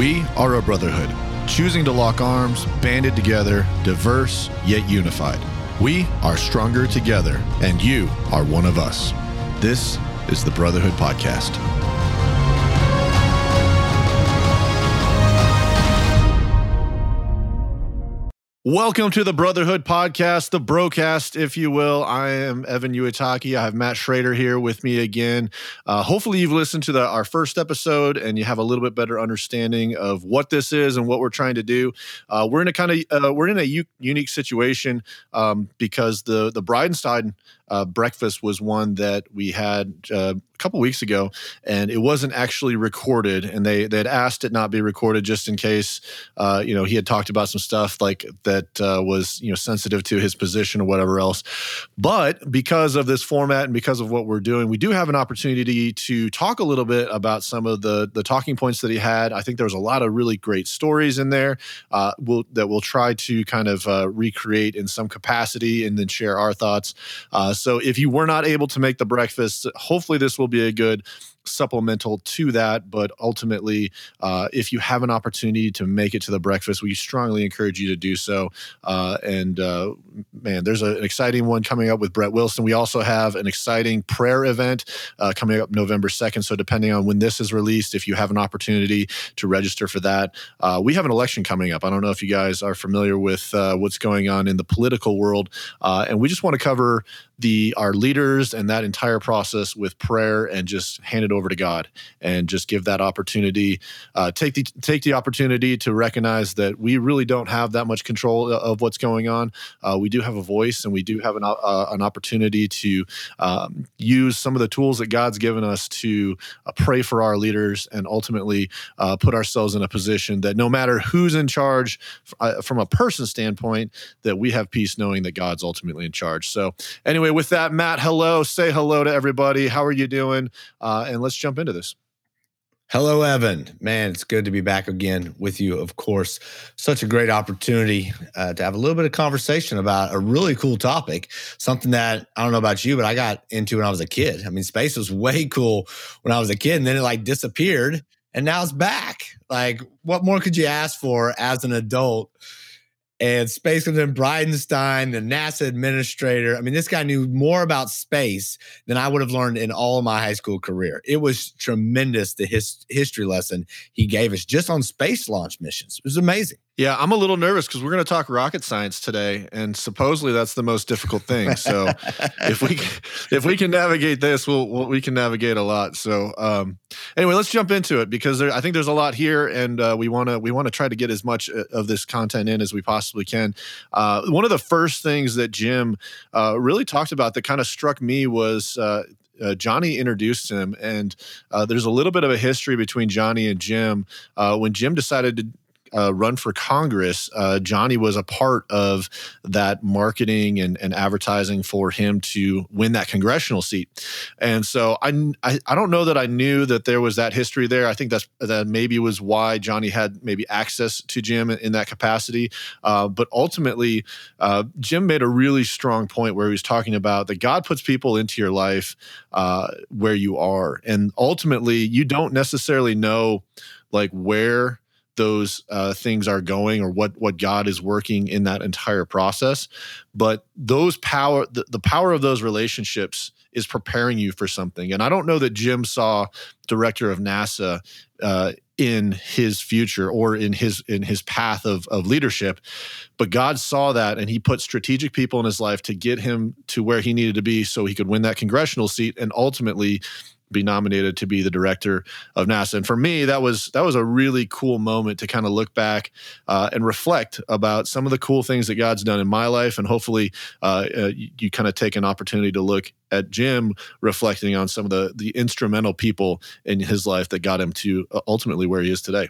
We are a brotherhood, choosing to lock arms, banded together, diverse yet unified. We are stronger together, and you are one of us. This is the Brotherhood Podcast. Welcome to the Brotherhood Podcast, the Brocast, if you will. I am Evan Uitaki. I have Matt Schrader here with me again. Uh, hopefully, you've listened to the, our first episode and you have a little bit better understanding of what this is and what we're trying to do. Uh, we're in a kind of uh, we're in a u- unique situation um, because the the Bridenstine uh, breakfast was one that we had uh, a couple weeks ago, and it wasn't actually recorded. And they they had asked it not be recorded just in case, uh, you know, he had talked about some stuff like that uh, was you know sensitive to his position or whatever else. But because of this format and because of what we're doing, we do have an opportunity to talk a little bit about some of the the talking points that he had. I think there was a lot of really great stories in there. Uh, we'll, that we'll try to kind of uh, recreate in some capacity and then share our thoughts. So if you were not able to make the breakfast, hopefully this will be a good supplemental to that. But ultimately, uh, if you have an opportunity to make it to the breakfast, we strongly encourage you to do so. Uh, and uh, man, there's an exciting one coming up with Brett Wilson. We also have an exciting prayer event uh, coming up November 2nd. So, depending on when this is released, if you have an opportunity to register for that, uh, we have an election coming up. I don't know if you guys are familiar with uh, what's going on in the political world. and we just want to cover the our leaders and that entire process with prayer and just hand it over to God and just give that opportunity. Uh, take the take the opportunity to recognize that we really don't have that much control of what's going on. Uh, we do have a voice and we do have an uh, an opportunity to um, use some of the tools that God's given us to uh, pray for our leaders and ultimately uh, put ourselves in a position that no matter who's in charge, uh, from a person standpoint, that we have peace knowing that God's ultimately in charge. So anyway with that, Matt, hello. Say hello to everybody. How are you doing? Uh, and let's jump into this. Hello, Evan. Man, it's good to be back again with you, of course. Such a great opportunity uh, to have a little bit of conversation about a really cool topic, something that I don't know about you, but I got into when I was a kid. I mean, space was way cool when I was a kid, and then it like disappeared, and now it's back. Like, what more could you ask for as an adult? And Space Captain Bridenstine, the NASA administrator. I mean, this guy knew more about space than I would have learned in all of my high school career. It was tremendous, the his, history lesson he gave us just on space launch missions. It was amazing. Yeah, I'm a little nervous because we're going to talk rocket science today, and supposedly that's the most difficult thing. So if we if we can navigate this, we'll, we'll, we can navigate a lot. So um, anyway, let's jump into it because there, I think there's a lot here, and uh, we want to we want to try to get as much uh, of this content in as we possibly can. Uh, one of the first things that Jim uh, really talked about that kind of struck me was uh, uh, Johnny introduced him, and uh, there's a little bit of a history between Johnny and Jim. Uh, when Jim decided to uh, run for Congress, uh, Johnny was a part of that marketing and, and advertising for him to win that congressional seat. And so I, I, I don't know that I knew that there was that history there. I think that's that maybe was why Johnny had maybe access to Jim in, in that capacity. Uh, but ultimately, uh, Jim made a really strong point where he was talking about that God puts people into your life uh, where you are, and ultimately you don't necessarily know like where those uh, things are going or what what God is working in that entire process. But those power, the, the power of those relationships is preparing you for something. And I don't know that Jim saw director of NASA uh, in his future or in his in his path of of leadership, but God saw that and He put strategic people in his life to get him to where he needed to be, so he could win that congressional seat and ultimately be nominated to be the director of NASA. And for me, that was that was a really cool moment to kind of look back uh, and reflect about some of the cool things that God's done in my life, and hopefully, uh, uh, you, you kind of take an opportunity to look at Jim reflecting on some of the the instrumental people in his life that got him to uh, ultimately where he is today.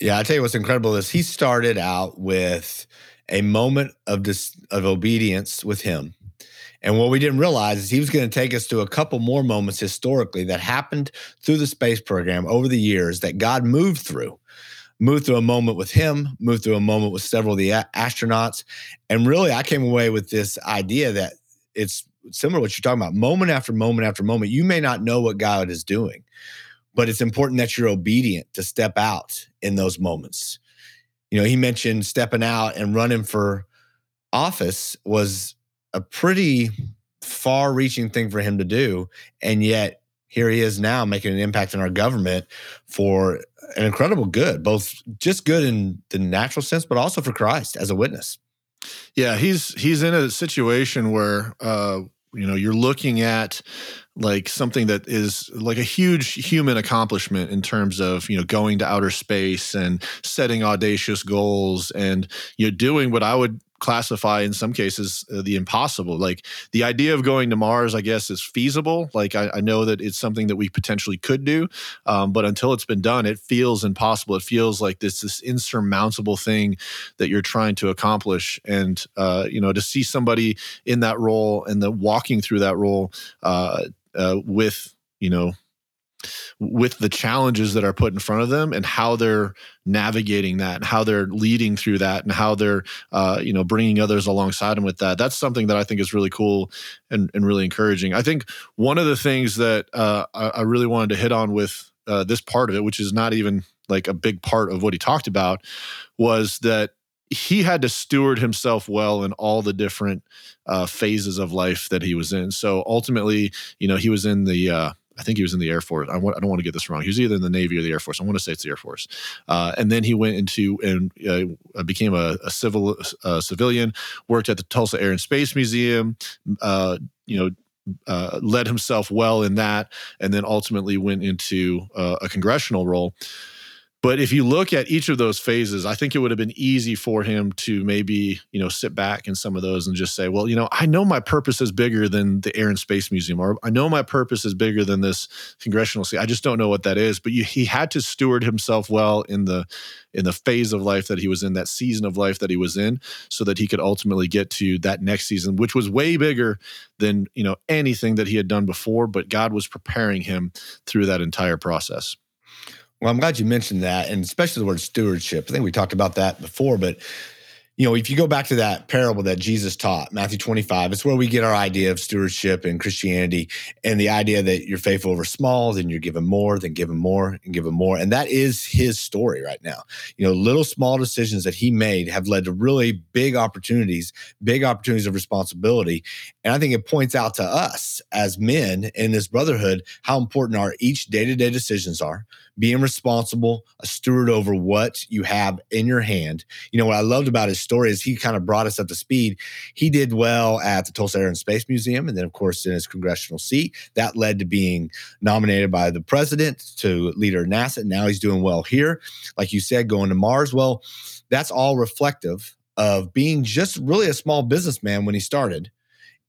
Yeah, I tell you what's incredible is he started out with a moment of dis- of obedience with him and what we didn't realize is he was going to take us to a couple more moments historically that happened through the space program over the years that God moved through. Moved through a moment with him, moved through a moment with several of the a- astronauts. And really, I came away with this idea that it's similar to what you're talking about moment after moment after moment. You may not know what God is doing, but it's important that you're obedient to step out in those moments. You know, he mentioned stepping out and running for office was a pretty far reaching thing for him to do. And yet, here he is now making an impact in our government for an incredible good, both just good in the natural sense, but also for Christ as a witness. Yeah, he's he's in a situation where uh, you know you're looking at like something that is like a huge human accomplishment in terms of you know going to outer space and setting audacious goals and you know doing what I would classify in some cases uh, the impossible. Like the idea of going to Mars, I guess, is feasible. Like I, I know that it's something that we potentially could do, um, but until it's been done, it feels impossible. It feels like this this insurmountable thing that you're trying to accomplish. And uh, you know, to see somebody in that role and the walking through that role uh, uh, with you know with the challenges that are put in front of them and how they're navigating that and how they're leading through that and how they're uh, you know bringing others alongside them with that that's something that i think is really cool and, and really encouraging i think one of the things that uh, I, really wanted to hit on with uh, this part of it which is not even like a big part of what he talked about was that he had to steward himself well in all the different uh, phases of life that he was in. So ultimately, you know, he was in the uh, I think he was in the Air Force. I, want, I don't want to get this wrong. He was either in the Navy or the Air Force. I want to say it's the Air Force. Uh, and then he went into and uh, became a, a civil uh, civilian. Worked at the Tulsa Air and Space Museum. Uh, you know, uh, led himself well in that, and then ultimately went into a congressional role. But if you look at each of those phases, I think it would have been easy for him to maybe, you know, sit back in some of those and just say, well, you know, I know my purpose is bigger than the Air and Space Museum, or I know my purpose is bigger than this congressional seat. I just don't know what that is. But you, he had to steward himself well in the in the phase of life that he was in, that season of life that he was in, so that he could ultimately get to that next season, which was way bigger than you know anything that he had done before. But God was preparing him through that entire process. Well, I'm glad you mentioned that, and especially the word stewardship. I think we talked about that before, but you know, if you go back to that parable that Jesus taught, Matthew 25, it's where we get our idea of stewardship in Christianity and the idea that you're faithful over small, then you're given more, then given more, and given more. And that is his story right now. You know, little small decisions that he made have led to really big opportunities, big opportunities of responsibility. And I think it points out to us as men in this brotherhood how important our each day to day decisions are, being responsible, a steward over what you have in your hand. You know, what I loved about his story is he kind of brought us up to speed. He did well at the Tulsa Air and Space Museum, and then, of course, in his congressional seat. That led to being nominated by the president to leader NASA. Now he's doing well here. Like you said, going to Mars. Well, that's all reflective of being just really a small businessman when he started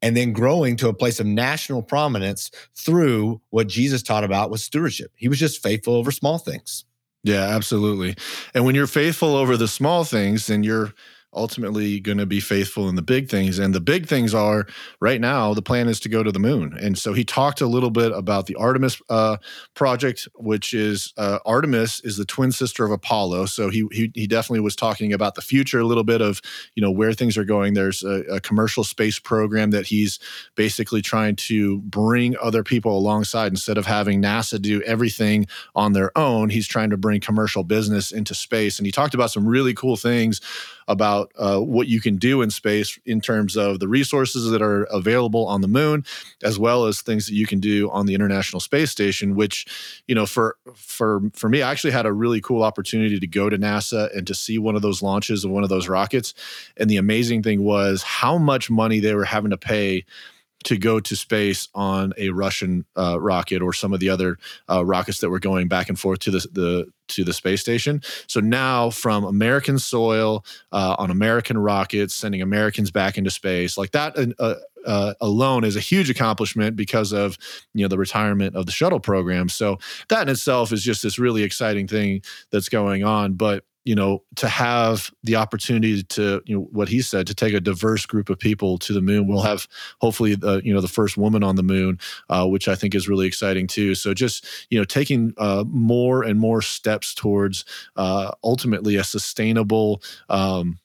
and then growing to a place of national prominence through what Jesus taught about was stewardship. He was just faithful over small things. Yeah, absolutely. And when you're faithful over the small things, then you're ultimately going to be faithful in the big things. And the big things are right now, the plan is to go to the moon. And so he talked a little bit about the Artemis uh, project, which is uh, Artemis is the twin sister of Apollo. So he, he, he definitely was talking about the future, a little bit of you know where things are going. There's a, a commercial space program that he's basically trying to bring other people alongside instead of having NASA do everything on their own. He's trying to bring commercial business into space. And he talked about some really cool things about uh, what you can do in space in terms of the resources that are available on the moon, as well as things that you can do on the International Space Station. Which, you know, for for for me, I actually had a really cool opportunity to go to NASA and to see one of those launches of one of those rockets. And the amazing thing was how much money they were having to pay to go to space on a Russian uh, rocket or some of the other uh, rockets that were going back and forth to the, the to the space station. So now, from American soil uh, on American rockets, sending Americans back into space, like that uh, alone is a huge accomplishment because of you know the retirement of the shuttle program. So that in itself is just this really exciting thing that's going on. But you know to have the opportunity to you know what he said to take a diverse group of people to the moon we'll have hopefully the you know the first woman on the moon uh, which i think is really exciting too so just you know taking uh, more and more steps towards uh, ultimately a sustainable um,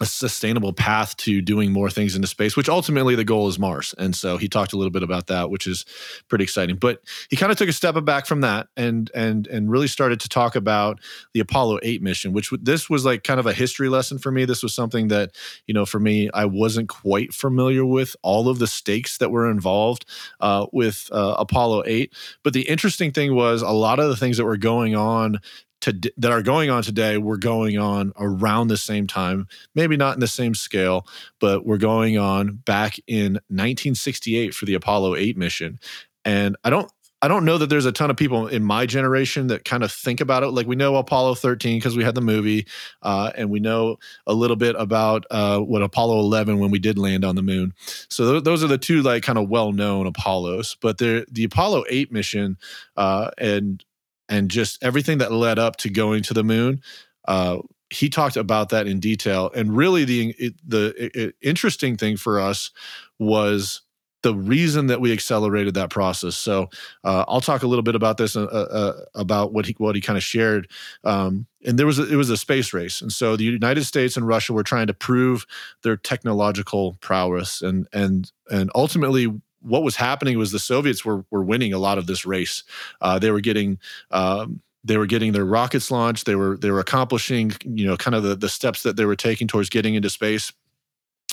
a sustainable path to doing more things into space, which ultimately the goal is Mars. And so he talked a little bit about that, which is pretty exciting. But he kind of took a step back from that and and and really started to talk about the Apollo 8 mission, which this was like kind of a history lesson for me. This was something that, you know, for me, I wasn't quite familiar with all of the stakes that were involved uh, with uh, Apollo 8. But the interesting thing was a lot of the things that were going on to, that are going on today were going on around the same time maybe not in the same scale but we're going on back in 1968 for the apollo 8 mission and i don't I don't know that there's a ton of people in my generation that kind of think about it. Like we know Apollo 13 because we had the movie, uh, and we know a little bit about uh, what Apollo 11 when we did land on the moon. So th- those are the two like kind of well-known Apollos. But the the Apollo 8 mission uh, and and just everything that led up to going to the moon. Uh, he talked about that in detail, and really the the interesting thing for us was the reason that we accelerated that process. So uh, I'll talk a little bit about this uh, uh, about what he what he kind of shared. Um, and there was a, it was a space race, and so the United States and Russia were trying to prove their technological prowess, and and and ultimately what was happening was the Soviets were were winning a lot of this race. Uh, they were getting um, they were getting their rockets launched. They were they were accomplishing you know kind of the the steps that they were taking towards getting into space.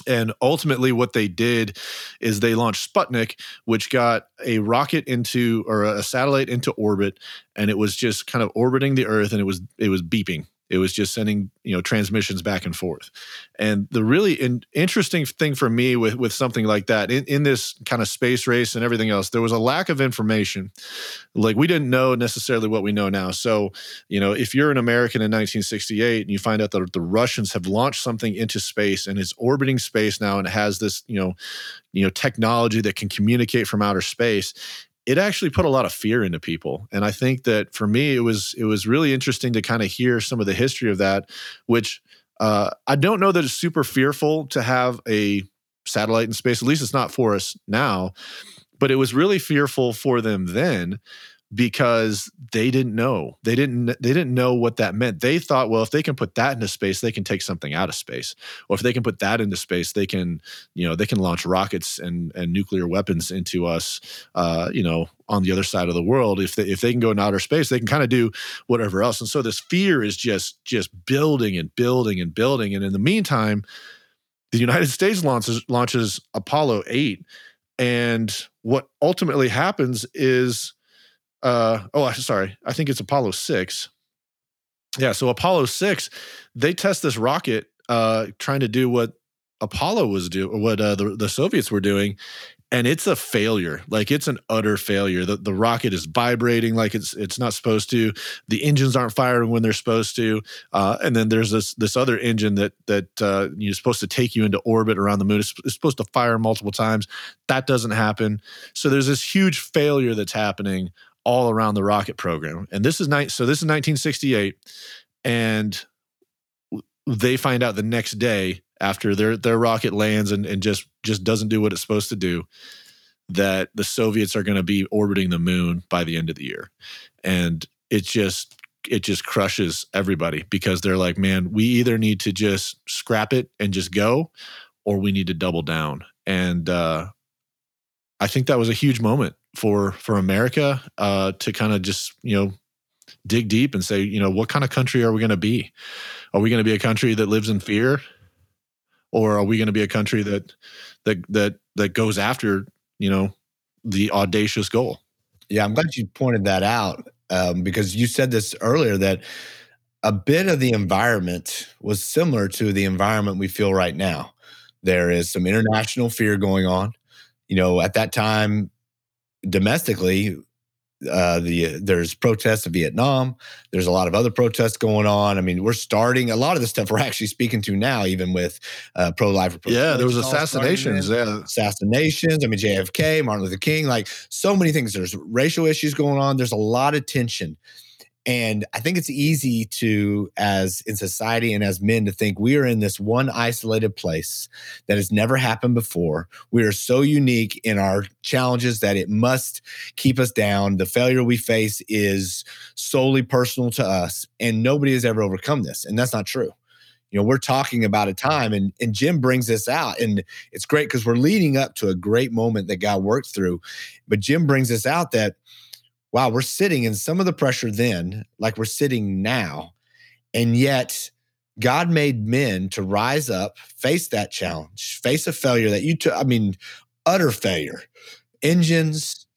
And ultimately, what they did is they launched Sputnik, which got a rocket into or a satellite into orbit, and it was just kind of orbiting the Earth, and it was it was beeping it was just sending you know transmissions back and forth. And the really in, interesting thing for me with with something like that in, in this kind of space race and everything else, there was a lack of information. Like we didn't know necessarily what we know now. So you know, if you're an American in 1968 and you find out that the Russians have launched something into space and it's orbiting space now and it has this you know you know technology that can communicate from outer space it actually put a lot of fear into people. And i think that for me it was it was really interesting to kind of hear some of the history of that which uh, i don't know that it's super fearful to have a satellite in space at least it's not for us now but it was really fearful for them then because they didn't know. They didn't they didn't know what that meant. They thought well if they can put that into space they can take something out of space. Or if they can put that into space they can you know they can launch rockets and and nuclear weapons into us uh, you know on the other side of the world. If they if they can go in outer space they can kind of do whatever else. And so this fear is just just building and building and building. And in the meantime the united states launches launches apollo 8 and what ultimately happens is uh, oh, sorry, I think it's Apollo 6. Yeah, so Apollo 6, they test this rocket uh, trying to do what Apollo was doing, what uh, the, the Soviets were doing, and it's a failure. Like it's an utter failure. The, the rocket is vibrating like it's it's not supposed to. The engines aren't firing when they're supposed to. Uh, and then there's this this other engine that that uh, you're supposed to take you into orbit around the moon. It's, it's supposed to fire multiple times. That doesn't happen. So there's this huge failure that's happening all around the rocket program. And this is night. So this is 1968, and they find out the next day after their their rocket lands and, and just just doesn't do what it's supposed to do that the Soviets are going to be orbiting the moon by the end of the year. And it just it just crushes everybody because they're like, man, we either need to just scrap it and just go, or we need to double down. And uh, I think that was a huge moment for for America uh, to kind of just you know dig deep and say you know what kind of country are we going to be? Are we going to be a country that lives in fear, or are we going to be a country that that that that goes after you know the audacious goal? Yeah, I'm glad you pointed that out um, because you said this earlier that a bit of the environment was similar to the environment we feel right now. There is some international fear going on. You know, at that time, domestically, uh, the there's protests in Vietnam. There's a lot of other protests going on. I mean, we're starting a lot of the stuff we're actually speaking to now, even with uh, pro life. Yeah, there was assassinations. Yeah, assassinations. I mean, JFK, Martin Luther King, like so many things. There's racial issues going on. There's a lot of tension. And I think it's easy to, as in society and as men, to think we are in this one isolated place that has never happened before. We are so unique in our challenges that it must keep us down. The failure we face is solely personal to us, and nobody has ever overcome this. And that's not true. you know, we're talking about a time and, and Jim brings this out. And it's great because we're leading up to a great moment that God worked through. But Jim brings this out that, wow, we're sitting in some of the pressure then, like we're sitting now. And yet, God made men to rise up, face that challenge, face a failure that you took. I mean, utter failure, engines,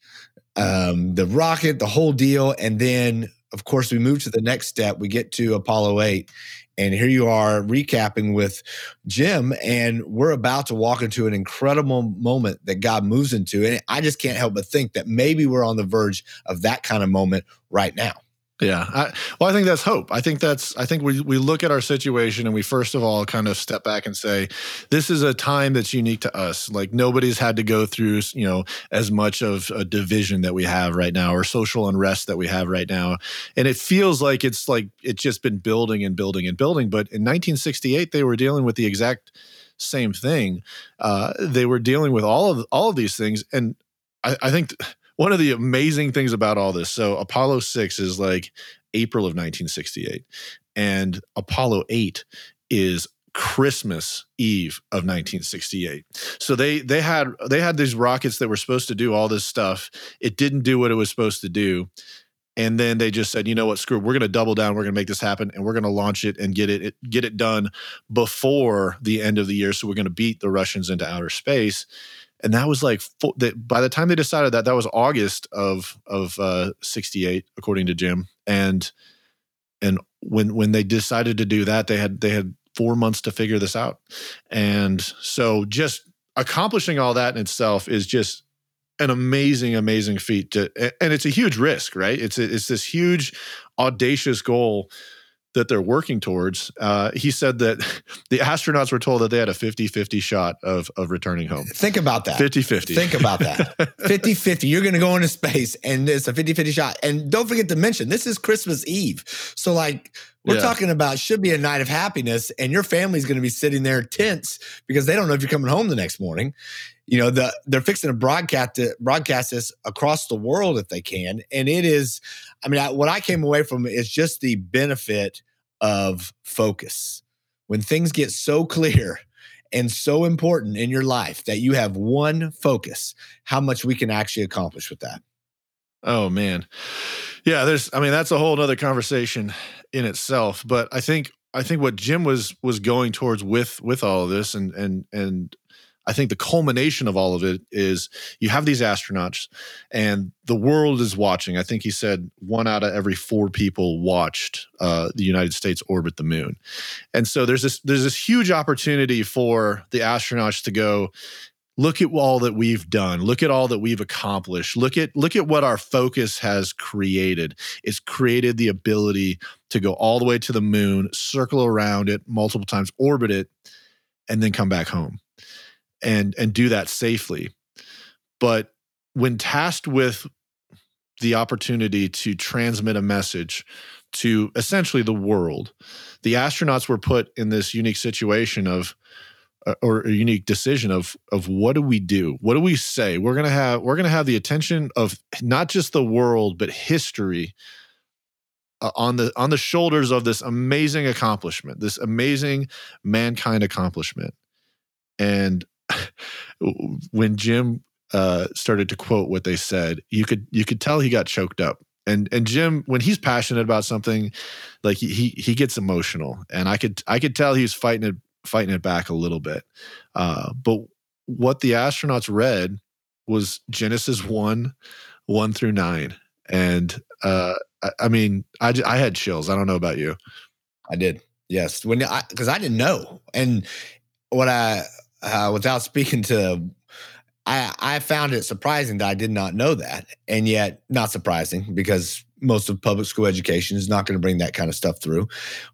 um, the rocket, the whole deal. And then, of course, we move to the next step. We get to Apollo 8, and here you are recapping with Jim, and we're about to walk into an incredible moment that God moves into. And I just can't help but think that maybe we're on the verge of that kind of moment right now. Yeah. I, well, I think that's hope. I think that's, I think we, we look at our situation and we first of all kind of step back and say, this is a time that's unique to us. Like nobody's had to go through, you know, as much of a division that we have right now or social unrest that we have right now. And it feels like it's like it's just been building and building and building. But in 1968, they were dealing with the exact same thing. Uh, they were dealing with all of all of these things. And I, I think, th- one of the amazing things about all this so apollo 6 is like april of 1968 and apollo 8 is christmas eve of 1968 so they they had they had these rockets that were supposed to do all this stuff. It didn't do what it was supposed to do and then they just said you know what? Screw it. we're going to double down. We're going to make this happen and we're going to launch it and get it get it done before the end of the year so we're going to beat the russians into outer space and that was like that by the time they decided that that was august of of uh 68 according to jim. And and when when they decided to do that they had they had four months to figure this out. And so just accomplishing all that in itself is just an amazing amazing feat to, and it's a huge risk right? It's a, it's this huge audacious goal that they're working towards. Uh, he said that the astronauts were told that they had a 50 50 shot of, of returning home. Think about that. 50 50. Think about that. 50 50. You're going to go into space and it's a 50 50 shot. And don't forget to mention, this is Christmas Eve. So, like, we're yeah. talking about should be a night of happiness, and your family's going to be sitting there tense because they don't know if you're coming home the next morning. You know, the they're fixing to broadcast it, broadcast this across the world if they can, and it is. I mean, I, what I came away from is just the benefit of focus. When things get so clear and so important in your life that you have one focus, how much we can actually accomplish with that. Oh man. Yeah, there's I mean that's a whole other conversation in itself, but I think I think what Jim was was going towards with with all of this and and and I think the culmination of all of it is you have these astronauts and the world is watching. I think he said one out of every four people watched uh, the United States orbit the moon. And so there's this there's this huge opportunity for the astronauts to go look at all that we've done look at all that we've accomplished look at look at what our focus has created it's created the ability to go all the way to the moon circle around it multiple times orbit it and then come back home and and do that safely. But when tasked with the opportunity to transmit a message to essentially the world the astronauts were put in this unique situation of uh, or a unique decision of of what do we do? What do we say? We're to have we're to have the attention of not just the world but history uh, on the on the shoulders of this amazing accomplishment this amazing mankind accomplishment. And when Jim uh, started to quote what they said, you could you could tell he got choked up. And and Jim, when he's passionate about something, like he he, he gets emotional, and I could I could tell he was fighting it fighting it back a little bit. Uh, but what the astronauts read was Genesis one one through nine, and uh, I, I mean I I had chills. I don't know about you. I did. Yes, when I because I didn't know, and what I uh, without speaking to I, I found it surprising that I did not know that. And yet, not surprising because most of public school education is not going to bring that kind of stuff through.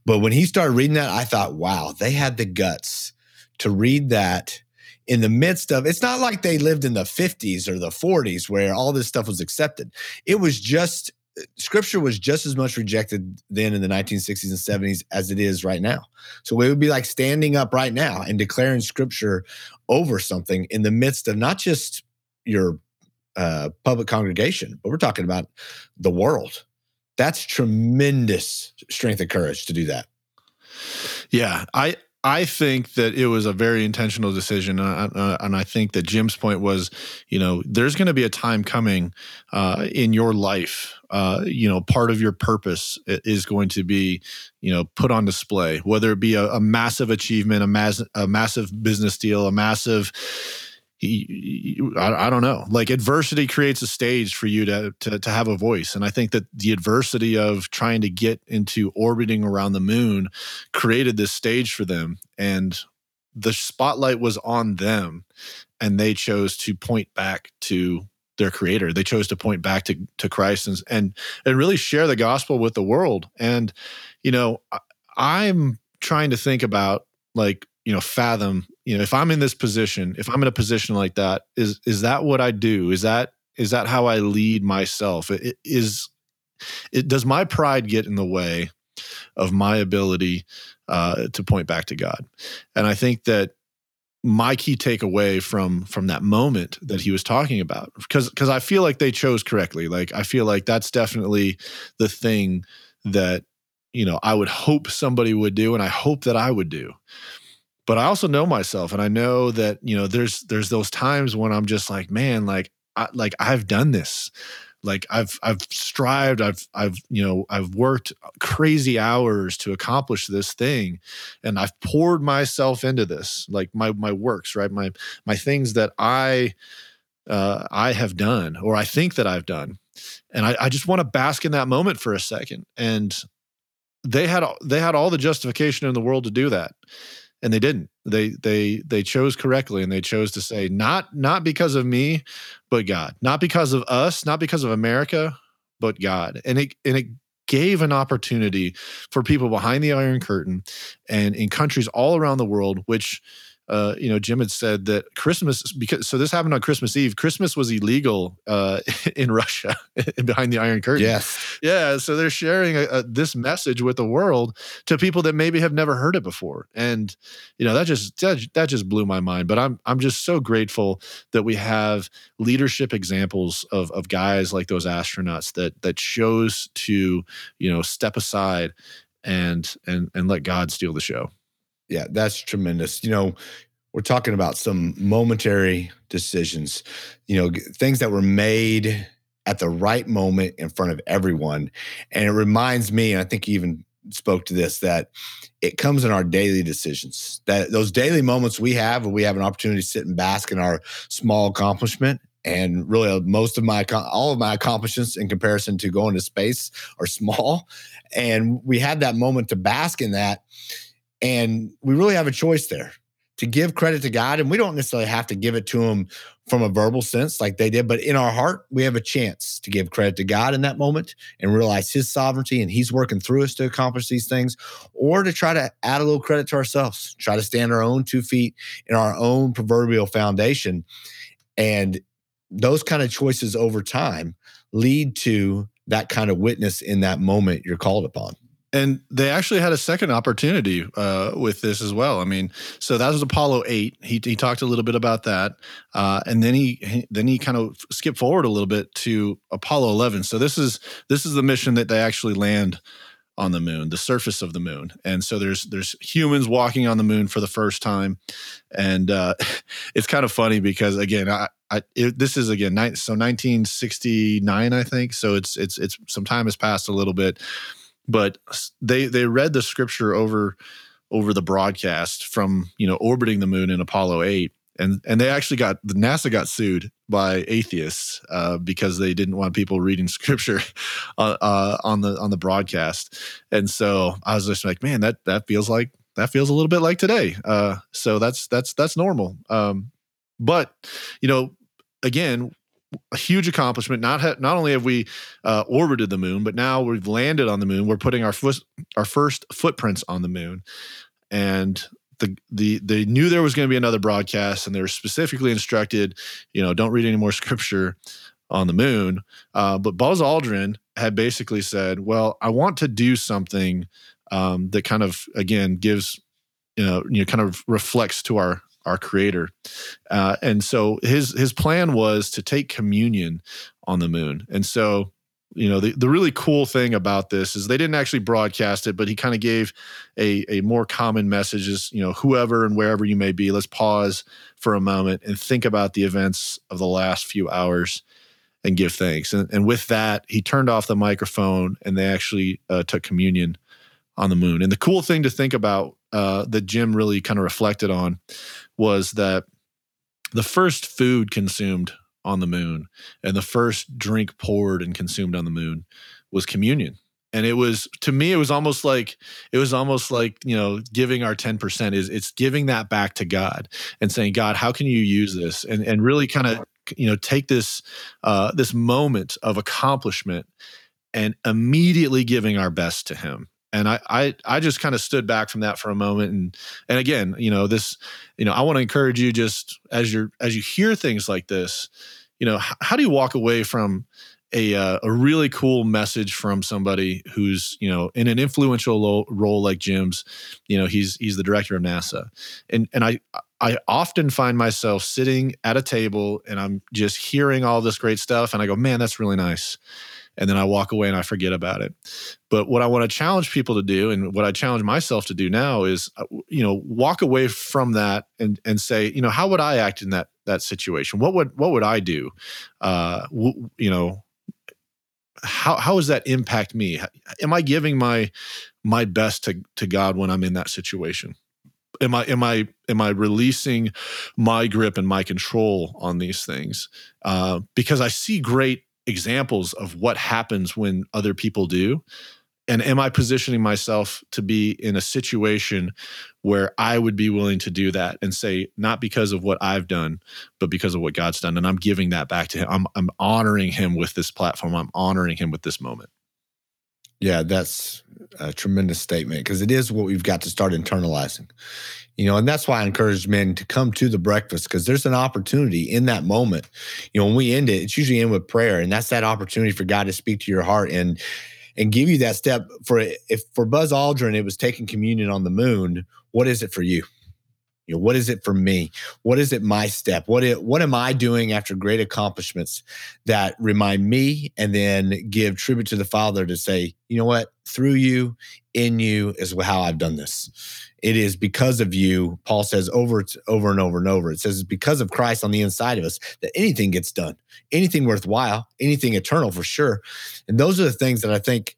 But when he started reading that, I thought, wow, they had the guts to read that in the midst of it's not like they lived in the 50s or the 40s where all this stuff was accepted. It was just scripture was just as much rejected then in the 1960s and 70s as it is right now. So it would be like standing up right now and declaring scripture over something in the midst of not just your uh, public congregation, but we're talking about the world. That's tremendous strength and courage to do that. Yeah, I I think that it was a very intentional decision, uh, uh, and I think that Jim's point was, you know, there's going to be a time coming uh, in your life. Uh, you know, part of your purpose is going to be, you know, put on display, whether it be a, a massive achievement, a, mass, a massive business deal, a massive I, I, don't know. Like adversity creates a stage for you to, to to have a voice, and I think that the adversity of trying to get into orbiting around the moon created this stage for them, and the spotlight was on them, and they chose to point back to their creator. They chose to point back to to Christ and and and really share the gospel with the world. And you know, I, I'm trying to think about like you know fathom you know if i'm in this position if i'm in a position like that is is that what i do? Is that is that how i lead myself? It, is it does my pride get in the way of my ability uh, to point back to god? And i think that my key takeaway from from that moment that he was talking about because because i feel like they chose correctly. Like i feel like that's definitely the thing that you know i would hope somebody would do and i hope that i would do but I also know myself and I know that, you know, there's there's those times when I'm just like, man, like I, like I've done this. Like I've I've strived, I've I've you know, I've worked crazy hours to accomplish this thing and I've poured myself into this, like my my works, right? My my things that I uh I have done or I think that I've done. And I, I just want to bask in that moment for a second. And they had they had all the justification in the world to do that and they didn't. They they they chose correctly and they chose to say not not because of me but god. Not because of us not because of america but god. And it and it gave an opportunity for people behind the iron curtain and in countries all around the world which uh, you know, Jim had said that Christmas because so this happened on Christmas Eve. Christmas was illegal uh, in Russia behind the Iron Curtain. Yes, yeah. So they're sharing a, a, this message with the world to people that maybe have never heard it before, and you know that just that, that just blew my mind. But I'm I'm just so grateful that we have leadership examples of of guys like those astronauts that that chose to you know step aside and and and let God steal the show. Yeah, that's tremendous. You know, we're talking about some momentary decisions, you know, things that were made at the right moment in front of everyone. And it reminds me, and I think you even spoke to this, that it comes in our daily decisions. That those daily moments we have, where we have an opportunity to sit and bask in our small accomplishment. And really, uh, most of my, all of my accomplishments in comparison to going to space are small. And we had that moment to bask in that and we really have a choice there to give credit to God. And we don't necessarily have to give it to Him from a verbal sense like they did, but in our heart, we have a chance to give credit to God in that moment and realize His sovereignty and He's working through us to accomplish these things, or to try to add a little credit to ourselves, try to stand our own two feet in our own proverbial foundation. And those kind of choices over time lead to that kind of witness in that moment you're called upon and they actually had a second opportunity uh, with this as well. I mean, so that was Apollo eight. He, he talked a little bit about that, uh, and then he, he, then he kind of skipped forward a little bit to Apollo eleven. So this is this is the mission that they actually land on the moon, the surface of the moon, and so there's there's humans walking on the moon for the first time, and uh, it's kind of funny because again, I, I it, this is again so 1969, I think. So it's it's it's some time has passed a little bit but they they read the scripture over over the broadcast from you know orbiting the moon in Apollo 8 and and they actually got the NASA got sued by atheists uh, because they didn't want people reading scripture uh, uh, on the on the broadcast. And so I was just like man that that feels like that feels a little bit like today. Uh, so that's that's that's normal. Um, but you know again a huge accomplishment. Not ha- not only have we uh, orbited the moon, but now we've landed on the moon. We're putting our foot our first footprints on the moon, and the the they knew there was going to be another broadcast, and they were specifically instructed, you know, don't read any more scripture on the moon. Uh, but Buzz Aldrin had basically said, "Well, I want to do something um, that kind of again gives." You know, you know, kind of reflects to our our creator. Uh, and so his his plan was to take communion on the moon. And so you know the, the really cool thing about this is they didn't actually broadcast it but he kind of gave a, a more common message is you know whoever and wherever you may be let's pause for a moment and think about the events of the last few hours and give thanks and, and with that he turned off the microphone and they actually uh, took communion on the moon and the cool thing to think about uh, that jim really kind of reflected on was that the first food consumed on the moon and the first drink poured and consumed on the moon was communion. And it was to me it was almost like it was almost like you know giving our 10% is it's giving that back to god and saying god how can you use this? And and really kind of you know take this uh this moment of accomplishment and immediately giving our best to him and I, I I just kind of stood back from that for a moment and and again you know this you know I want to encourage you just as you're as you hear things like this you know h- how do you walk away from a uh, a really cool message from somebody who's you know in an influential lo- role like Jim's? You know he's he's the director of NASA. And and I I often find myself sitting at a table and I'm just hearing all this great stuff and I go man that's really nice and then I walk away and I forget about it. But what I want to challenge people to do, and what I challenge myself to do now, is uh, you know walk away from that and and say, you know, how would I act in that that situation? What would what would I do? Uh, w- you know, how how does that impact me? Am I giving my my best to to God when I'm in that situation? Am I am I am I releasing my grip and my control on these things? Uh, because I see great examples of what happens when other people do. And am i positioning myself to be in a situation where i would be willing to do that and say not because of what i've done but because of what god's done and i'm giving that back to him. I'm, I'm honoring him with this platform. I'm honoring him with this moment yeah that's a tremendous statement because it is what we've got to start internalizing. You know and that's why i encourage men to come to the breakfast because there's an opportunity in that moment. You know when we end it it's usually end with prayer and that's that opportunity for god to speak to your heart and and give you that step for if for buzz aldrin it was taking communion on the moon what is it for you you know what is it for me? What is it my step? What it, what am i doing after great accomplishments that remind me and then give tribute to the father to say you know what? Through you in you is how i've done this. It is because of you paul says over over and over and over. It says because of christ on the inside of us that anything gets done. Anything worthwhile anything eternal for sure. And those are the things that i think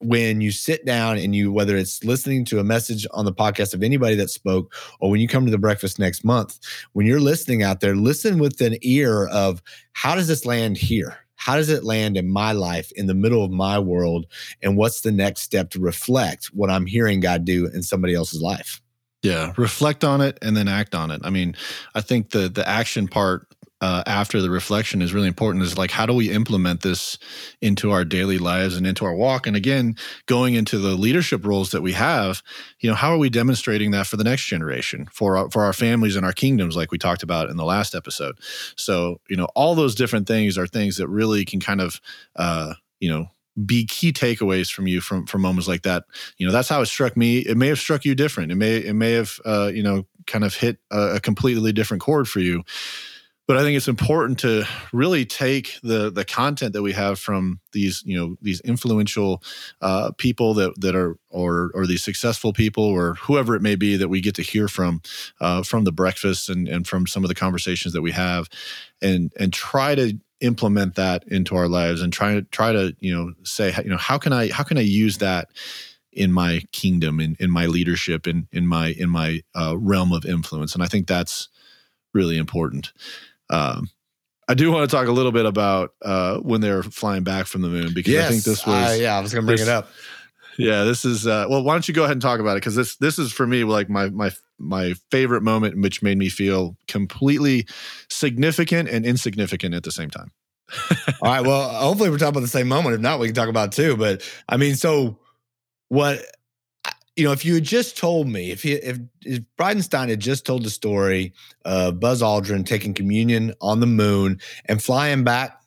when you sit down and you whether it's listening to a message on the podcast of anybody that spoke or when you come to the breakfast next month when you're listening out there listen with an ear of how does this land here? How does it land in my life in the middle of my world? And what's the next step to reflect what i'm hearing god do in somebody else's life? Yeah reflect on it and then act on it. I mean i think the the action part uh, after the reflection is really important is like how do we implement this into our daily lives and into our walk? And again going into the leadership roles that we have you know how are we demonstrating that for the next generation for our, for our families and our kingdoms like we talked about in the last episode? So you know all those different things are things that really can kind of uh, you know be key takeaways from you from from moments like that. You know that's how it struck me. It may have struck you different. It may it may have uh, you know kind of hit a, a completely different chord for you but I think it's important to really take the the content that we have from these you know these influential uh, people that that are or or these successful people or whoever it may be that we get to hear from uh, from the breakfast and and from some of the conversations that we have, and and try to implement that into our lives and try to try to you know say you know how can I how can I use that in my kingdom in in my leadership in in my in my uh, realm of influence and I think that's really important. Um, I do want to talk a little bit about uh, when they're flying back from the moon because yes, I think this was uh, yeah I was going to bring this, it up. Yeah, this is uh, well. Why don't you go ahead and talk about it because this this is for me like my my my favorite moment, which made me feel completely significant and insignificant at the same time. All right. Well, hopefully we're talking about the same moment. If not, we can talk about it too. But I mean, so what you know, if you had just told me, if he, if, if Bridenstine had just told the story of Buzz Aldrin taking communion on the moon and flying back,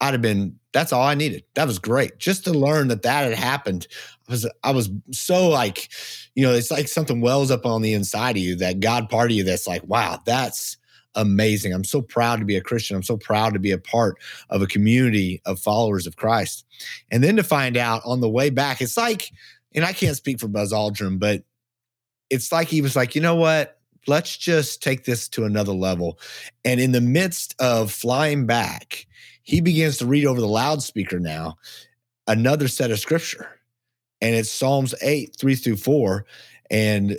I'd have been. That's all I needed. That was great. Just to learn that that had happened, I was I was so like, you know, it's like something wells up on the inside of you, that God part of you that's like, wow, that's amazing. I'm so proud to be a Christian. I'm so proud to be a part of a community of followers of Christ. And then to find out on the way back, it's like, and I can't speak for Buzz Aldrin, but it's like he was like, you know what? Let's just take this to another level. And in the midst of flying back, he begins to read over the loudspeaker now another set of scripture. And it's Psalms 8, 3 through 4. And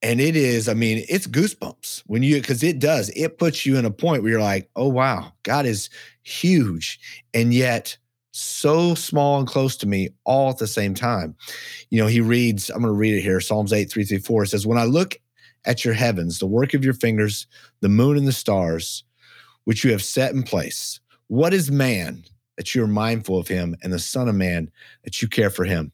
and it is, I mean, it's goosebumps when you because it does, it puts you in a point where you're like, oh wow, God is huge. And yet so small and close to me all at the same time. You know, he reads, I'm going to read it here Psalms 8, 3 through 4. It says, When I look at your heavens, the work of your fingers, the moon and the stars, which you have set in place, what is man that you are mindful of him, and the Son of Man that you care for him?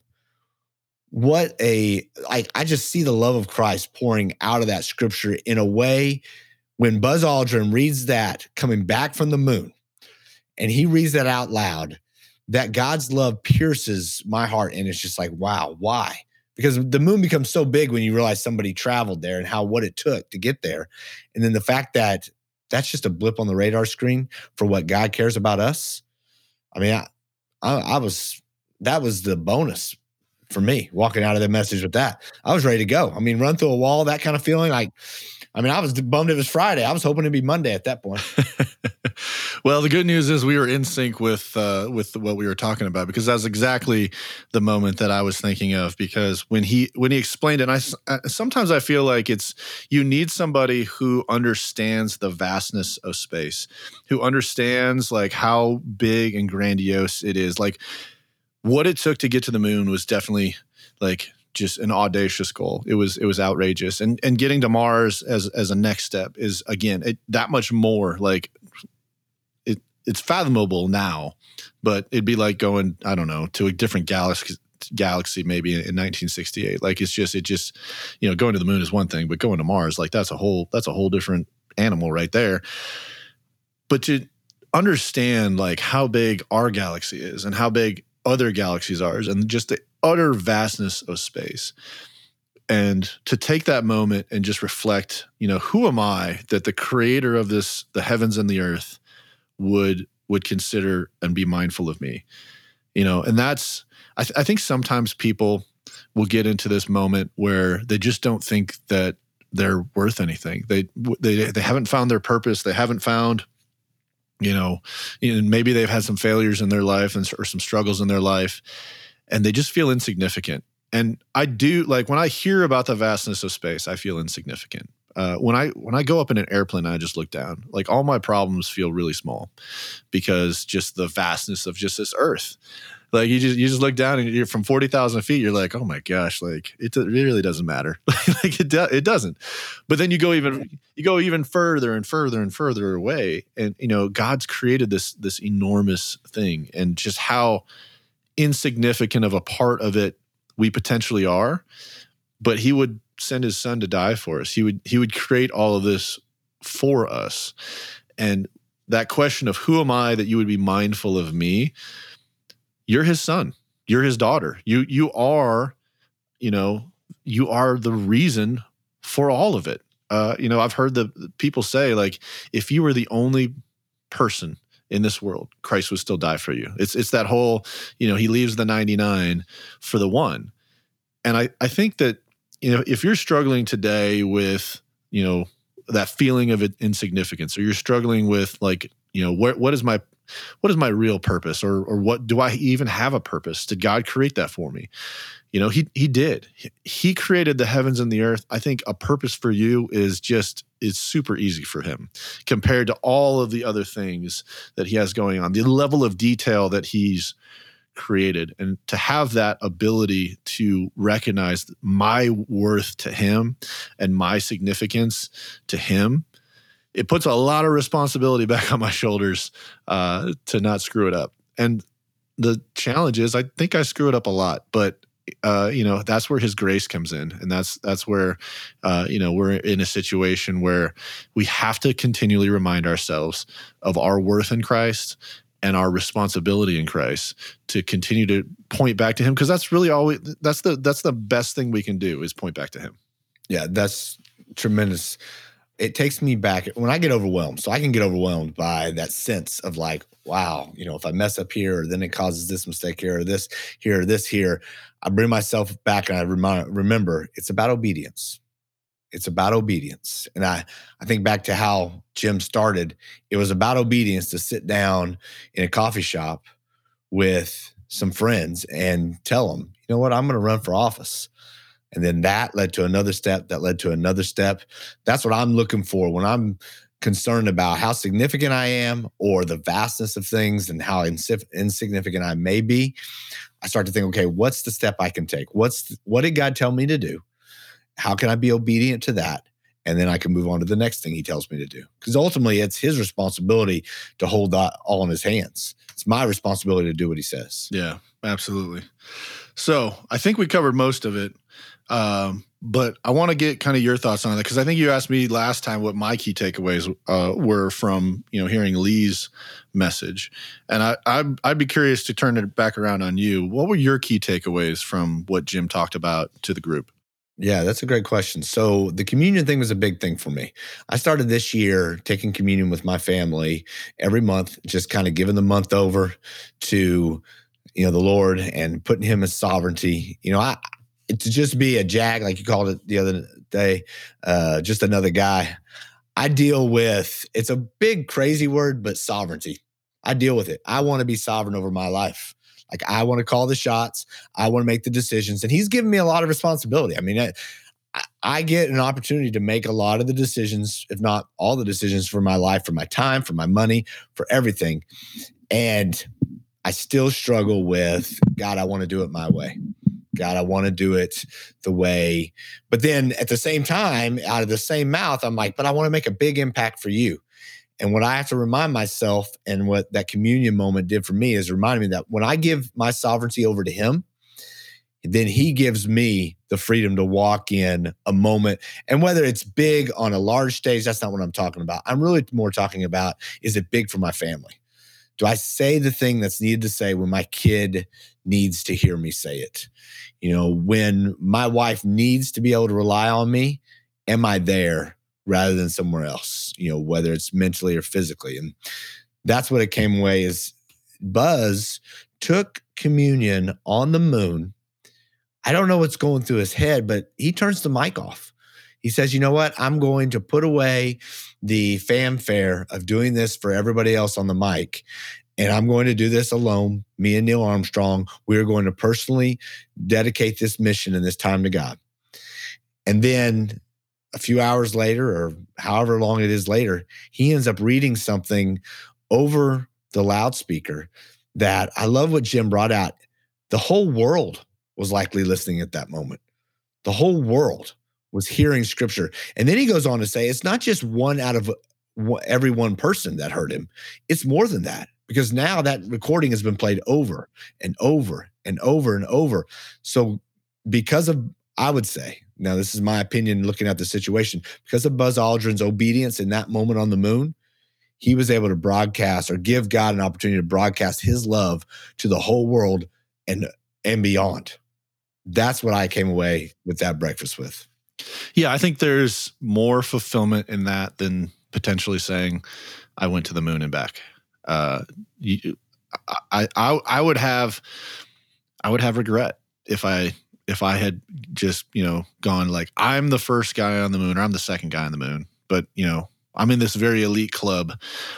What a, I, I just see the love of Christ pouring out of that scripture in a way when Buzz Aldrin reads that coming back from the moon and he reads that out loud that God's love pierces my heart. And it's just like, wow, why? Because the moon becomes so big when you realize somebody traveled there and how what it took to get there. And then the fact that that's just a blip on the radar screen for what God cares about us. I mean, I, I, I was, that was the bonus for me walking out of the message with that. I was ready to go. I mean, run through a wall, that kind of feeling. Like, I mean, I was bummed it was Friday. I was hoping to be Monday at that point. well, the good news is we were in sync with uh, with what we were talking about because that's exactly the moment that I was thinking of. Because when he when he explained it, I sometimes I feel like it's you need somebody who understands the vastness of space, who understands like how big and grandiose it is. Like what it took to get to the moon was definitely like just an audacious goal. It was it was outrageous, and and getting to Mars as as a next step is again it, that much more like it's fathomable now, but it'd be like going I don't know to a different galaxy galaxy maybe in, in 1968 like it's just it just you know going to the moon is one thing but going to mars like that's a whole that's a whole different animal right there. But to understand like how big our galaxy is and how big other galaxies are and just the utter vastness of space. And to take that moment and just reflect you know who am i that the creator of this the heavens and the earth would would consider and be mindful of me you know and that's I, th- I think sometimes people will get into this moment where they just don't think that they're worth anything they they they haven't found their purpose they haven't found you know, and maybe they've had some failures in their life and or some struggles in their life, and they just feel insignificant. And I do like when I hear about the vastness of space, I feel insignificant. Uh, when I when I go up in an airplane, I just look down. Like all my problems feel really small because just the vastness of just this Earth. Like you just you just look down and you're from forty thousand feet. You're like, oh my gosh, like it, it really doesn't matter. like it do, it doesn't. But then you go even you go even further and further and further away, and you know God's created this this enormous thing, and just how insignificant of a part of it we potentially are. But He would send His Son to die for us. He would He would create all of this for us, and that question of who am I that you would be mindful of me you're his son. You're his daughter. You you are you know you are the reason for all of it. Uh you know i've heard the people say like if you were the only person in this world christ would still die for you. It's it's that whole you know he leaves the 99 for the one. And i i think that you know if you're struggling today with you know that feeling of insignificance or you're struggling with like you know what what is my what is my real purpose or or what do I even have a purpose? Did God create that for me? You know, he he did. He created the heavens and the earth. I think a purpose for you is just is super easy for him compared to all of the other things that he has going on. The level of detail that he's created and to have that ability to recognize my worth to him and my significance to him it puts a lot of responsibility back on my shoulders uh, to not screw it up. And the challenge is, I think I screw it up a lot, but uh, you know that's where his grace comes in, and that's that's where uh, you know we're in a situation where we have to continually remind ourselves of our worth in Christ and our responsibility in Christ to continue to point back to Him, because that's really all. We, that's the that's the best thing we can do is point back to Him. Yeah, that's tremendous it takes me back when I get overwhelmed. So I can get overwhelmed by that sense of like, wow, you know, if I mess up here, then it causes this mistake here, or this here, or this here. I bring myself back and I remind, remember it's about obedience. It's about obedience. And I, I think back to how Jim started. It was about obedience to sit down in a coffee shop with some friends and tell them, you know what, I'm going to run for office. And then that led to another step that led to another step. That's what I'm looking for when I'm concerned about how significant I am or the vastness of things and how insignificant I may be. I start to think, okay, what's the step I can take? What's what did God tell me to do? How can I be obedient to that? And then I can move on to the next thing he tells me to do. Because ultimately, it's his responsibility to hold that all in his hands. It's my responsibility to do what he says. Yeah, absolutely. So I think we covered most of it. Um, but I want to get kind of your thoughts on that because I think you asked me last time what my key takeaways uh, were from you know hearing Lee's message, and I I'd, I'd, be curious to turn it back around on you. What were your key takeaways from what Jim talked about to the group? Yeah, that's a great question. So the communion thing was a big thing for me. I started this year taking communion with my family every month, just kind of giving the month over to you know the Lord and putting Him as sovereignty. You know, I to just be a jag, like you called it the other day, uh, just another guy. I deal with it's a big, crazy word, but sovereignty. I deal with it. I want to be sovereign over my life. Like I want to call the shots. I want to make the decisions, and he's given me a lot of responsibility. I mean, I, I get an opportunity to make a lot of the decisions, if not all the decisions for my life, for my time, for my money, for everything. And I still struggle with God, I want to do it my way. God, I want to do it the way. But then at the same time, out of the same mouth, I'm like, but I want to make a big impact for you. And what I have to remind myself, and what that communion moment did for me, is reminding me that when I give my sovereignty over to Him, then He gives me the freedom to walk in a moment. And whether it's big on a large stage, that's not what I'm talking about. I'm really more talking about is it big for my family? Do I say the thing that's needed to say when my kid needs to hear me say it? You know, when my wife needs to be able to rely on me, am I there rather than somewhere else? You know, whether it's mentally or physically. And that's what it came away is Buzz took communion on the moon. I don't know what's going through his head, but he turns the mic off. He says, You know what? I'm going to put away the fanfare of doing this for everybody else on the mic. And I'm going to do this alone, me and Neil Armstrong. We are going to personally dedicate this mission and this time to God. And then a few hours later, or however long it is later, he ends up reading something over the loudspeaker that I love what Jim brought out. The whole world was likely listening at that moment. The whole world was hearing scripture. And then he goes on to say it's not just one out of every one person that heard him, it's more than that because now that recording has been played over and over and over and over. So, because of, I would say, now this is my opinion looking at the situation, because of Buzz Aldrin's obedience in that moment on the moon, he was able to broadcast or give God an opportunity to broadcast his love to the whole world and and beyond. That's what I came away with that breakfast with. Yeah, I think there's more fulfillment in that than potentially saying I went to the moon and back. Uh, you, I, I, I would have, I would have regret if I, if I had just, you know, gone like I'm the first guy on the moon or I'm the second guy on the moon. But, you know, I'm in this very elite club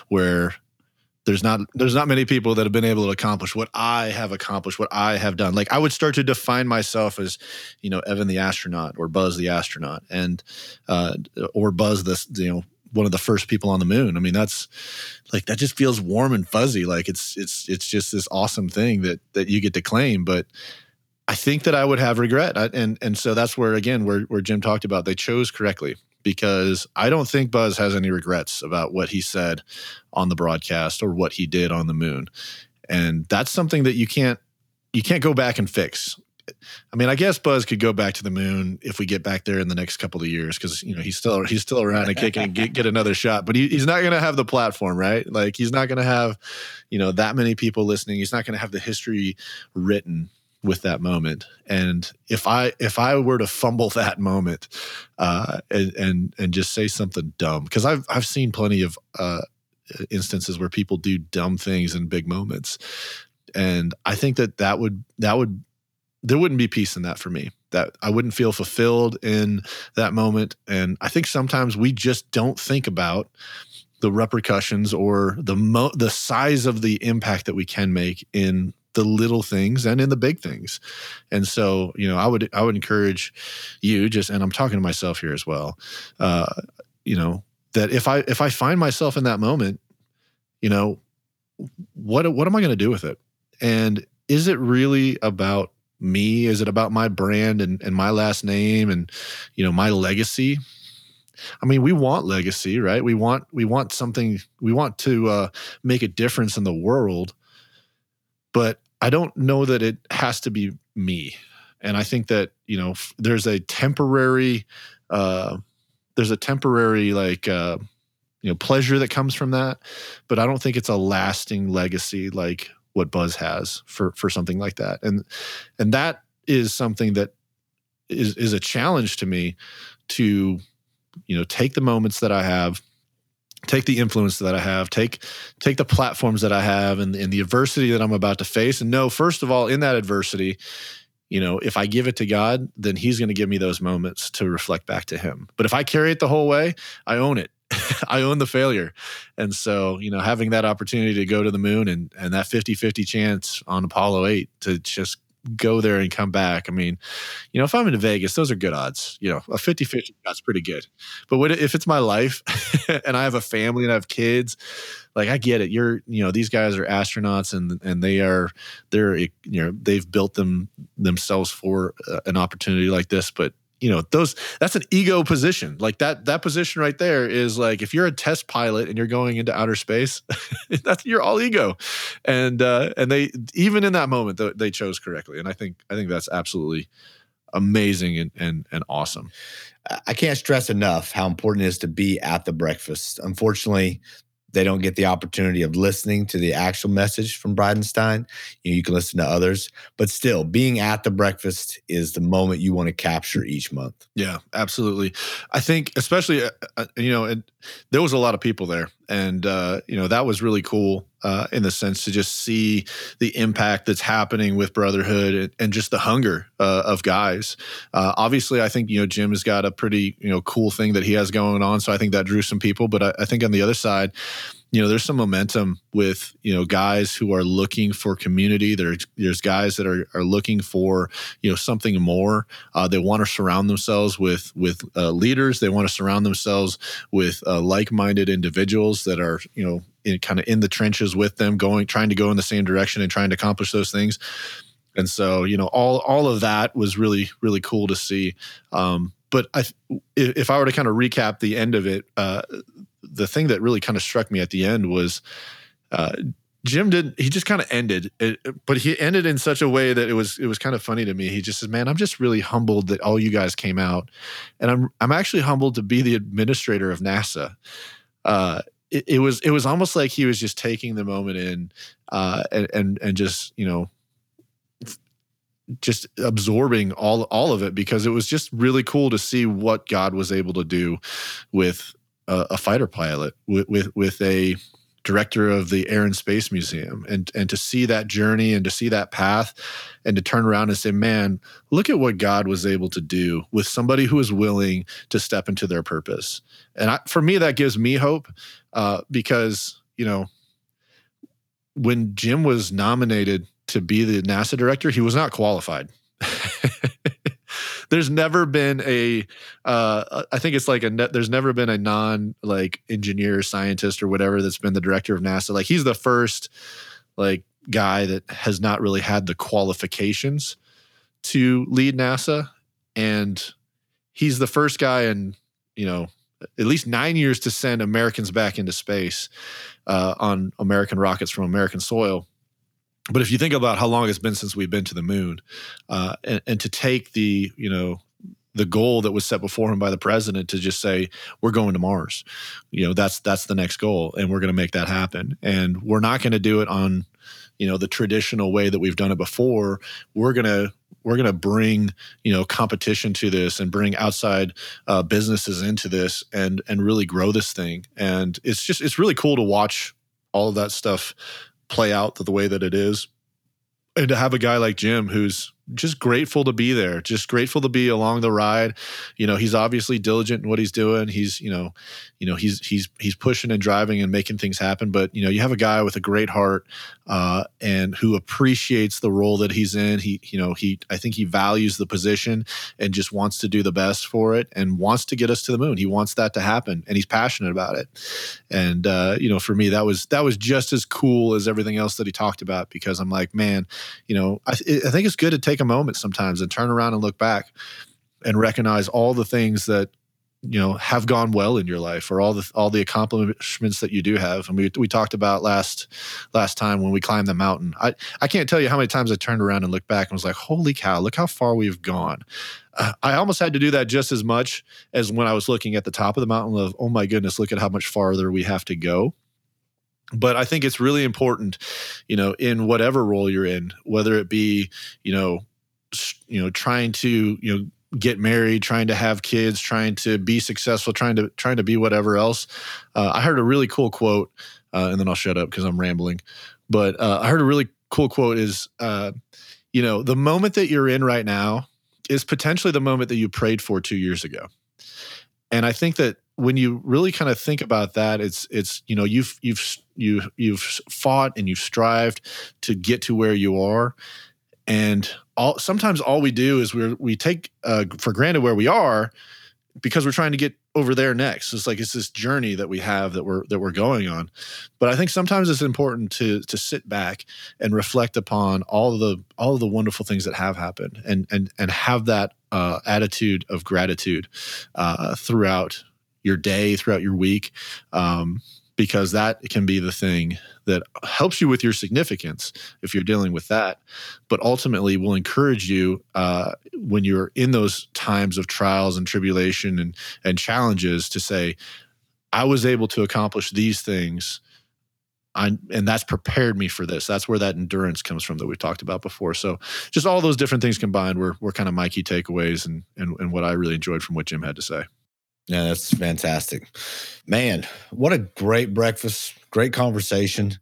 where there's not there's not many people that have been able to accomplish what I have accomplished, what I have done. Like I would start to define myself as, you know, Evan the astronaut or Buzz the astronaut, and uh, or Buzz the you know one of the first people on the moon. I mean, that's like that just feels warm and fuzzy. Like it's it's it's just this awesome thing that that you get to claim. But I think that I would have regret, I, and and so that's where again where where Jim talked about they chose correctly because I don't think Buzz has any regrets about what he said on the broadcast or what he did on the moon. And that's something that you can't you can't go back and fix. I mean, I guess Buzz could go back to the moon if we get back there in the next couple of years because you know he's still he's still around and kicking get, get another shot. But he, he's not going to have the platform, right? Like he's not going to have you know that many people listening. He's not going to have the history written with that moment. And if I if I were to fumble that moment uh, and and and just say something dumb, because I've I've seen plenty of uh, instances where people do dumb things in big moments, and I think that that would that would there wouldn't be peace in that for me. That I wouldn't feel fulfilled in that moment, and I think sometimes we just don't think about the repercussions or the mo- the size of the impact that we can make in the little things and in the big things. And so, you know, I would I would encourage you just and I'm talking to myself here as well. Uh, you know, that if I if I find myself in that moment, you know, what what am I going to do with it? And is it really about me? Is it about my brand and, and my last name and you know my legacy? I mean, we want legacy, right? We want we want something. We want to uh, make a difference in the world, but I don't know that it has to be me. And I think that, you know, there's a temporary, uh, there's a temporary like, uh, you know, pleasure that comes from that, but I don't think it's a lasting legacy like what Buzz has for for something like that. And and that is something that is is a challenge to me to you know take the moments that I have take the influence that I have, take take the platforms that I have and, and the adversity that I'm about to face. And know, first of all, in that adversity, you know, if I give it to God, then He's going to give me those moments to reflect back to Him. But if I carry it the whole way, I own it. I own the failure. And so, you know, having that opportunity to go to the moon and and that 50-50 chance on Apollo 8 to just go there and come back. I mean, you know, if I'm in Vegas, those are good odds. You know, a 50 50 that's pretty good. But what, if it's my life and I have a family and I have kids, like I get it. You're, you know, these guys are astronauts and and they are they're you know they've built them themselves for uh, an opportunity like this. But you know those that's an ego position. Like that that position right there is like if you're a test pilot and you're going into outer space that's you're all ego. And uh and they even in that moment they chose correctly. And i think i think that's absolutely amazing and and, and awesome. I can't stress enough how important it is to be at the breakfast. Unfortunately they don't get the opportunity of listening to the actual message from Bridenstine. You, know, you can listen to others, but still, being at the breakfast is the moment you want to capture each month. Yeah, absolutely. I think, especially, uh, uh you know, it, there was a lot of people there, and uh, you know that was really cool uh, in the sense to just see the impact that's happening with brotherhood and, and just the hunger uh, of guys. Uh, obviously, I think you know Jim has got a pretty you know cool thing that he has going on, so I think that drew some people. But I, I think on the other side, you know, there's some momentum with you know guys who are looking for community. There's there's guys that are are looking for you know something more. Uh, they want to surround themselves with with uh, leaders. They want to surround themselves with uh, like-minded individuals that are you know in, kind of in the trenches with them, going trying to go in the same direction and trying to accomplish those things. And so you know all all of that was really really cool to see. Um, but I, if I were to kind of recap the end of it, uh, the thing that really kind of struck me at the end was uh, Jim did he just kind of ended it, but he ended in such a way that it was it was kind of funny to me. He just says, "Man, I'm just really humbled that all you guys came out, and I'm I'm actually humbled to be the administrator of NASA." Uh, it, it, was it was almost like he was just taking the moment in uh, and and and just you know just absorbing all all of it because it was just really cool to see what God was able to do with a, fighter pilot with, with with a director of the Air and Space Museum. And and to see that journey and to see that path and to turn around and say man look at what God was able to do with somebody who is willing to step into their purpose. And I, for me that gives me hope uh, because you know when Jim was nominated to be the NASA director he was not qualified there's never been a uh, I think it's like a ne- there's never been a non like engineer scientist or whatever that's been the director of NASA. Like he's the first like guy that has not really had the qualifications to lead NASA and he's the first guy in you know at least nine years to send Americans back into space uh, on American rockets from American soil but if you think about how long it's been since we've been to the moon, uh, and, and to take the you know the goal that was set before him by the president to just say we're going to Mars, you know that's that's the next goal, and we're going to make that happen, and we're not going to do it on you know the traditional way that we've done it before. We're going to we're going to bring you know competition to this and bring outside uh, businesses into this and and really grow this thing. And it's just it's really cool to watch all of that stuff play out the way that it is. And to have a guy like jim who's just grateful to be there just grateful to be along the ride. You know he's obviously diligent in what he's doing. He's you know you know he's he's he's pushing and driving and making things happen. But you know you have a guy with a great heart uh, and who appreciates the role that he's in. He you know he i think he values the position and just wants to do the best for it and wants to get us to the moon. He wants that to happen and he's passionate about it. And uh, you know for me that was that was just as cool as everything else that he talked about because i'm like man you know i, I think it's good to take take a moment sometimes and turn around and look back and recognize all the things that you know have gone well in your life or all the all the accomplishments that you do have. And we, we talked about last last time when we climbed the mountain. I i can't tell you how many times i turned around and looked back and was like holy cow look how far we've gone. Uh, i almost had to do that just as much as when i was looking at the top of the mountain of oh my goodness look at how much farther we have to go. But I think it's really important, you know, in whatever role you're in, whether it be, you know, you know, trying to, you know, get married, trying to have kids, trying to be successful, trying to trying to be whatever else. Uh, I heard a really cool quote, uh, and then I'll shut up because I'm rambling. But uh, I heard a really cool quote is, uh, you know, the moment that you're in right now is potentially the moment that you prayed for two years ago. And I think that when you really kind of think about that, it's it's you know you've you've you you've fought and you've strived to get to where you are, and all sometimes all we do is we we take uh, for granted where we are because we're trying to get over there next. It's like it's this journey that we have that we're that we're going on. But I think sometimes it's important to to sit back and reflect upon all the all the wonderful things that have happened and and and have that uh, attitude of gratitude uh, throughout your day, throughout your week, um, because that can be the thing that helps you with your significance if you're dealing with that, but ultimately will encourage you uh, when you're in those times of trials and tribulation and and challenges to say, I was able to accomplish these things. I, and that's prepared me for this. That's where that endurance comes from that we talked about before. So, just all those different things combined were, were kind of my key takeaways and, and, and what I really enjoyed from what Jim had to say. Yeah, that's fantastic. Man, what a great breakfast, great conversation.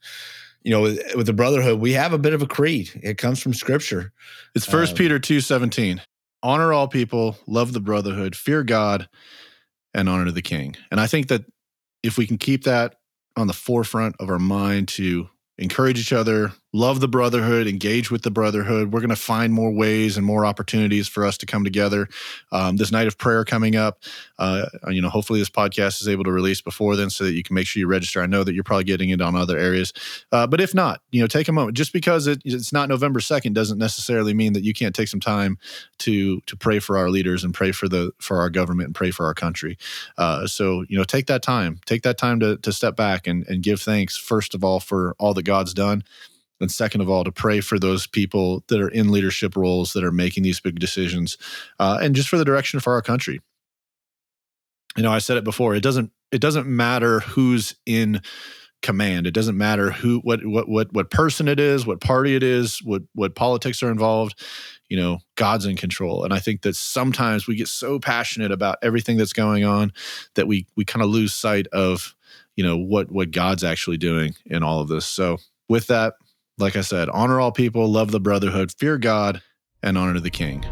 You know, with, with, the brotherhood, we have a bit of a creed. It comes from scripture. It's First uh, Peter 2:17. Honor all people, love the brotherhood, fear God, and honor the king. And I think that if we can keep that on the forefront of our mind to encourage each other, love the brotherhood, engage with the brotherhood. We're going to find more ways and more opportunities for us to come together. Um, this night of prayer coming up, uh, you know, hopefully this podcast is able to release before then so that you can make sure you register. I know that you're probably getting it on other areas, uh, but if not, you know, take a moment. Just because it, it's not November second doesn't necessarily mean that you can't take some time to to pray for our leaders and pray for the for our government and pray for our country. Uh, so you know, take that time, take that time to to step back and and give thanks first of all for all that God's done and second of all to pray for those people that are in leadership roles that are making these big decisions uh, and just for the direction for our country. You know i said it before it doesn't it doesn't matter who's in command. It doesn't matter who what what what what person it is what party it is what what politics are involved. You know god's in control. And i think that sometimes we get so passionate about everything that's going on that we we kind of lose sight of you know what what god's actually doing in all of this. So with that like I said, honor all people, love the brotherhood, fear God, and honor the king.